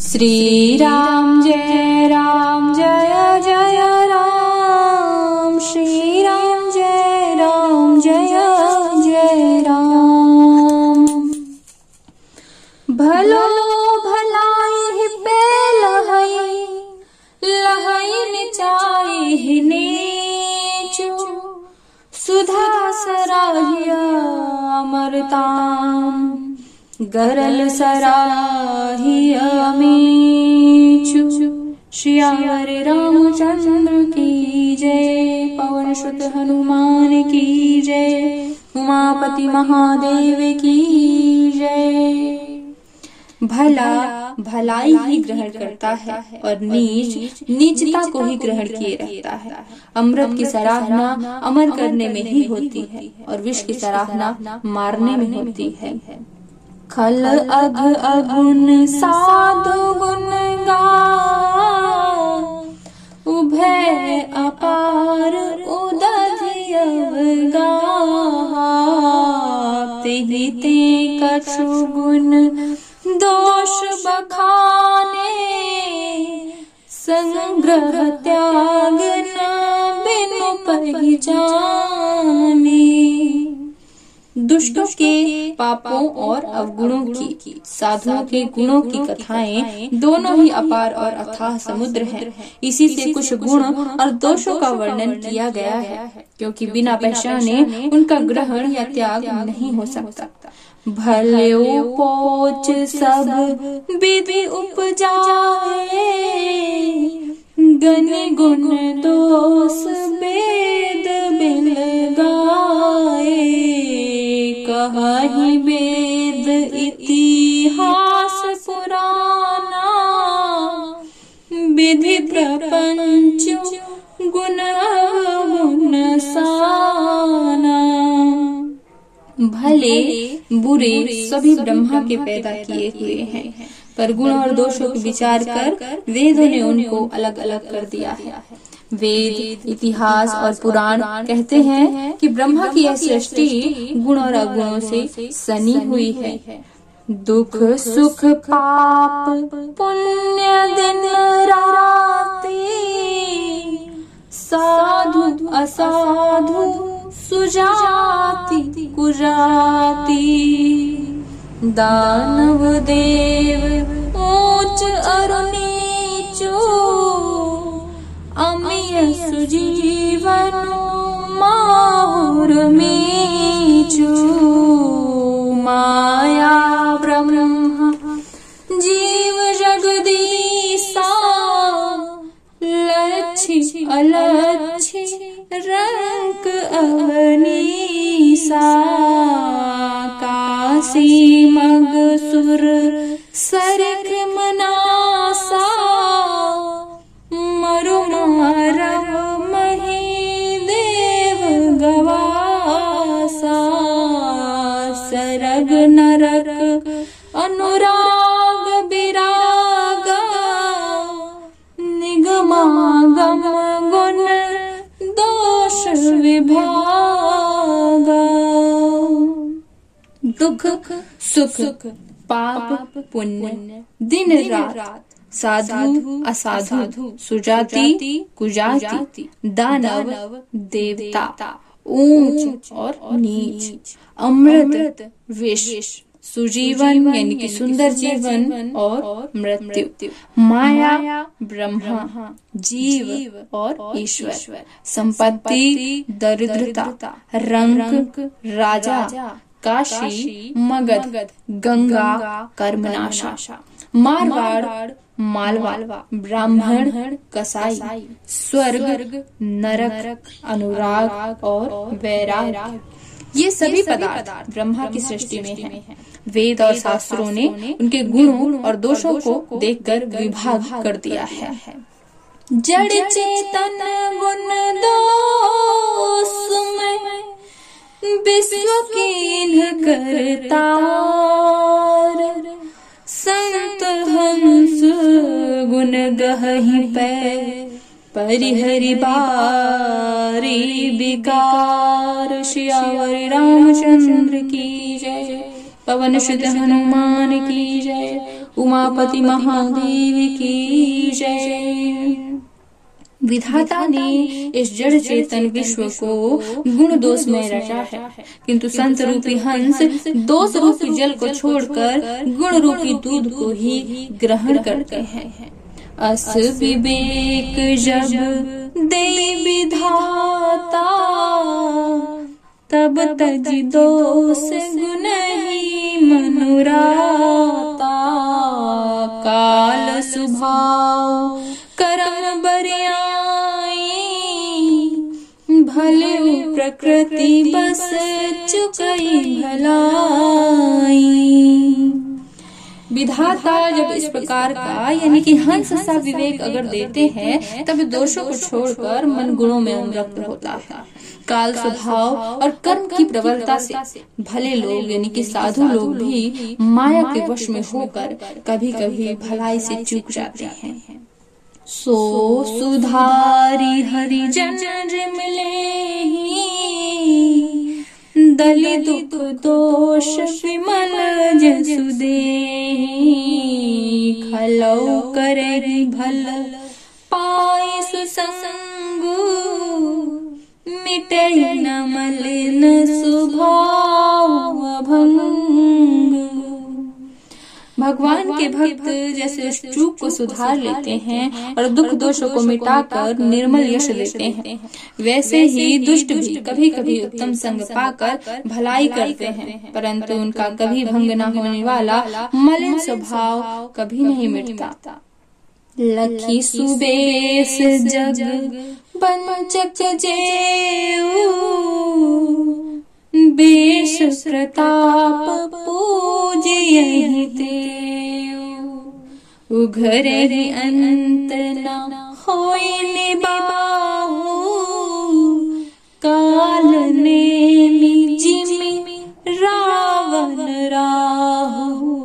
श्री राम जय राम, जय जय राम। श्री राम जय राम, जय जय राम। भलो भलाई पे लहई लहई निचाई नीचू। सुधा सराहिया अमरताम। गरल सराहिया मीचू श्यावर रामचंद्र की जय, पवन सुत हनुमान की जय, उमापति महादेव की जय। भला भलाई ही ग्रहण करता है और नीच नीचता को ही ग्रहण किए रहता है। अमृत की सराहना अमर करने में ही होती है और विष की सराहना मारने में होती है। खल अघ अगुन साधु गुण गा। उभय अपार उदधियव गा तेहि ते कछु गुण दोष बखाने। संग्रह त्याग न बिनु पहचाने। दुष्टों के पापों और अवगुणों की साधुओं के गुणों की कथाएँ दोनों ही अपार और अथाह समुद्र हैं। इसी से कुछ गुण और दोषों का वर्णन किया गया है क्योंकि बिना पहचाने उनका ग्रहण या त्याग नहीं हो सकता। भले पोच सब विधि उपजाए। गण गुण दोष वेद बिल गाए। कही वेद इतिहास पुराना, विधि प्रपंच गुण गुण साना। भले बुरे सभी ब्रह्मा के पैदा किए हुए हैं, पर गुण और दोषों के विचार कर वेदों ने उनको अलग अलग कर दिया है। वेद, इतिहास और पुराण कहते हैं कि ब्रह्मा की यह सृष्टि गुण और अगुणों से सनी हुई है। दुख, सुख, पाप, पुण्य दिन, राती, साधु, असाधु, सुजाति, कुजाति। दानव देव, ऊंच अरुणीचो अमीय सुजीवन माहुर मीचू माया ब्रह्म। जीव जगदीसा लच्छी अलच्छी रंक अवनीसा काशी मग सुर सरक दुख सुख पाप पुण्य दिन रात साधु असाधु सुजाति कुजाति दानव देवता ऊंच और नीच अमृत विष सुजीवन यानी कि सुंदर जीवन और मृत्यु माया ब्रह्मा जीव और ईश्वर संपत्ति दरिद्रता रंग राजा काशी मगध गंगा कर्मनाशा मारवाड़ मालवा ब्राह्मण कसाई स्वर्ग नरक अनुराग और वैराग। ये सभी पदार्थ ब्रह्मा की सृष्टि में हैं। वेद और शास्त्रों ने उनके गुणों और दोषों को देखकर विभाग कर दिया है। जड़ चेतन गुण दोष में विश्व कीन करतार संत हंस गुण गही पे परिहरि बारी विकार। श्यावर रामचंद्र की जय, पवन शुद्ध हनुमान की जय, उमापति महादेव की जय। विधाता ने इस जड़ चेतन विश्व को गुण दोष में रचा है। किंतु संत रूपी हंस दोष रूपी जल को छोड़कर गुण रूपी दूध को ही ग्रहण करते हैं। अस विवेक जब दे विधाता, तब तज दोष प्रकृति बस चुकई भलाई। विधाता जब इस प्रकार का, यानी कि हंस सा विवेक अगर देते हैं, तब दोषों को छोड़कर मन गुणों में अनुरक्त होता है। काल स्वभाव और कर्म की प्रबलता से भले लोग, यानी कि साधु लोग भी माया के वश में होकर कभी कभी भलाई से चूक जाते हैं। सो सुधारी हरि जन मिले दलि दुख दोष विमल जसुदे खलौ करे सुसंगु मिटे न मलिन स्वभाव भंग भगवान के भक्त जैसे चूक को सुधार लेते हैं और दुख दोषों को मिटाकर निर्मल यश देते हैं। वैसे ही दुष्ट भी कभी कभी उत्तम संग पाकर भलाई करते हैं। परंतु उनका कभी भंग न होने वाला मलिन स्वभाव कभी नहीं मिटता। लखी सुबेश जग बंचक जेऊ बेश प्रताप पूजियते उघर ही अंत न होई निबाहु। काल ने जिमि रावण राहु।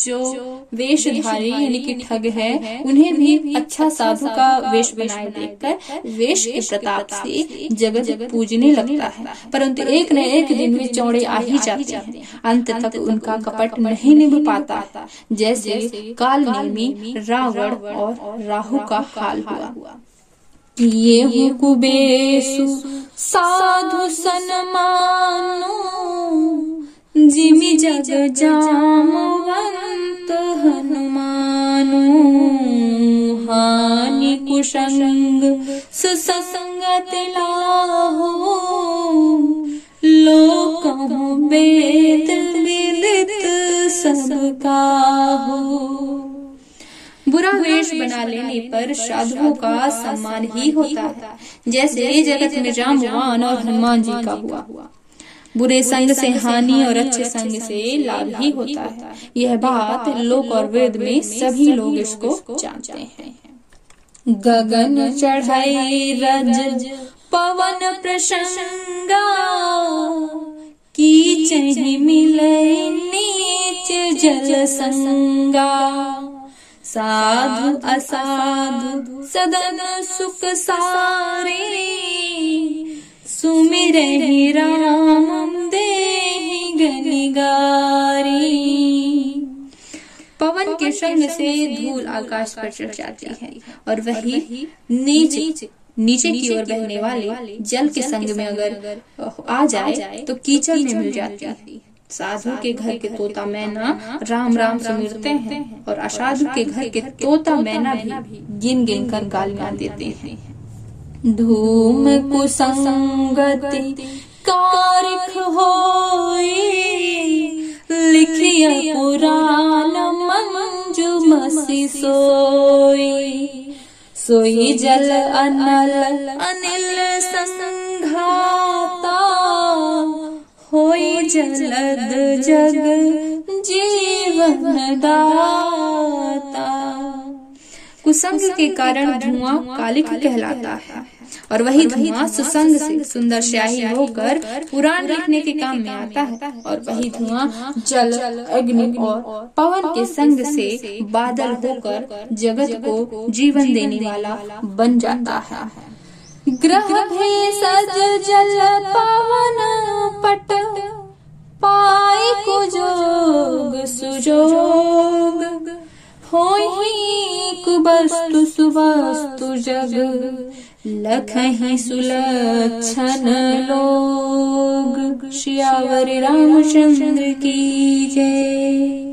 जो वेशधारी यानी कि ठग है उन्हें भी अच्छा साधु का वेश बनाए देखकर वेश के प्रताप से जगत पूजने लगता है। परंतु एक न एक दिन में चौड़े आ ही जाते हैं। अंत तक उनका कपट नहीं निभ पाता। जैसे काल नेमी रावण और राहु का हाल हुआ। ये हूँ कुबेसु साधु सनमानु जिमि जग जामवंत हानि कुशंग सुसंगत लाहो। लोकहु वेद विदित हो बुरा वेश बना लेने पर साधुओं का सम्मान ही होता है। जैसे जगत में जामवान और हनुमान जी का हुआ। बुरे संग से हानि और अच्छे संग से लाभ ही होता है। यह बात लोक और वेद में सभी लोग इसको जानते हैं। गगन चढ़ाई रज पवन प्रसंगा की चही मिले नीच जल संगा साधु असाधु सदन सुख सारे सुमिर राम दे गनिगारी पवन के संग से धूल आकाश पर चढ़ जाती है और वही नीचे नीचे की ओर बहने वाले जल के संग में अगर आ जाए तो कीचड़ में मिल जाती है। साधु के घर के तोता मैना राम राम सुमिरते हैं और असाधु के घर के तोता मैना भी गिन गिन कर गालियाँ देते हैं। धूम कुसंगति कारख होई लिखिया पुराण मंजू मसी सोई सोई जल अनल, अनिल संघाता, होई जलद जग जीवन दाता। कुसंग के कारण धुआँ कालिक कहलाता है। और वही धुआँ सुसंग से सुंदर स्याही होकर पुराण लिखने के काम में आता है। और वही धुआँ जल अग्नि और पवन के संग से बादल होकर जगत को जीवन देने वाला बन जाता है। ग्रह सज जल पवन पट पाई को जोग सुजोग। हो कुबस्तु सुवस्तु जग। लखहि सुलक्षण लोग। श्यावर रामचंद्र की जय।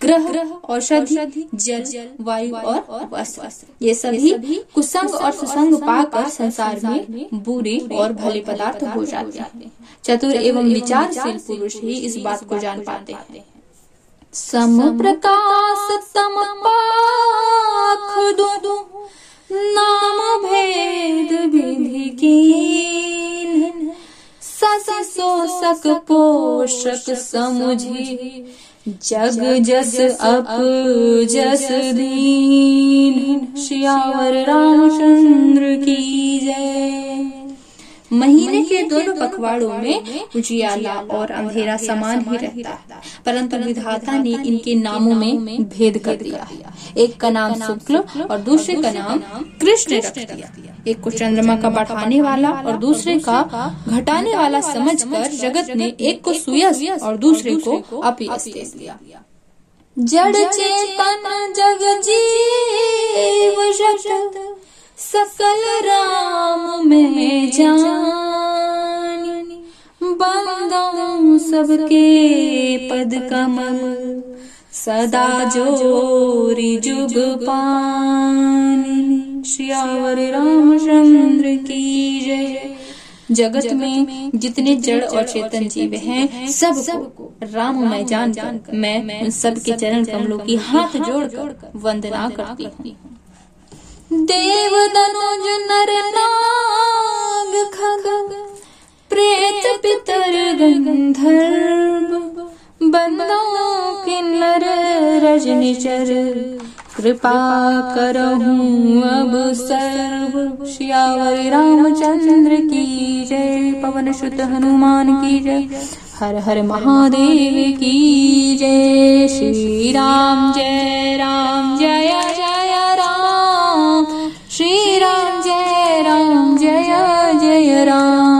ग्रह, औषधि, जल जल वायु और वस्त्र ये सभी कुसंग और सुसंग पाकर संसार में बुरे और भले पदार्थ हो जाते हैं। चतुर एवं विचारशील पुरुष ही इस बात को जान पाते हैं। सम प्रकाश सम पाख दो नाम भेद विधि की सस सक पोषक समुझी, जग जस अप जस दीन। श्यावर रामचंद्र के दोनों पखवाड़ों में उजियाला और अंधेरा समान ही रहता। है परंतु विधाता ने इनके नामों में भेद कर दिया। एक का नाम शुक्ल और दूसरे का नाम कृष्ण रख दिया। एक को चंद्रमा का बढ़ाने वाला और दूसरे का घटाने वाला समझकर जगत ने एक को सुयस और दूसरे को अपयस दे दिया। जड़ चेतन जग जीव सकल राम में जान। बंदों सबके पद कमल, सदा जोरी जुग पान। श्यावर रामचंद्र की जय। जगत में जितने जड़ और चेतन जीव हैं, सबको राम मैं जान जान मैं सबके चरण कमलों की हाथ जोड़कर वंदना करती हूँ। देव दनुज नर नाग खग प्रेत पितर गंधर्व बंदों किन्नर नर रजनिचर कृपा करहूँ अब सर्व श्यावर रामचंद्र की जय, पवन शुद्ध हनुमान की जय, हर हर महादेव की जय। श्री राम जय राम, जय जय राम। श्री राम जय राम, जय जय राम।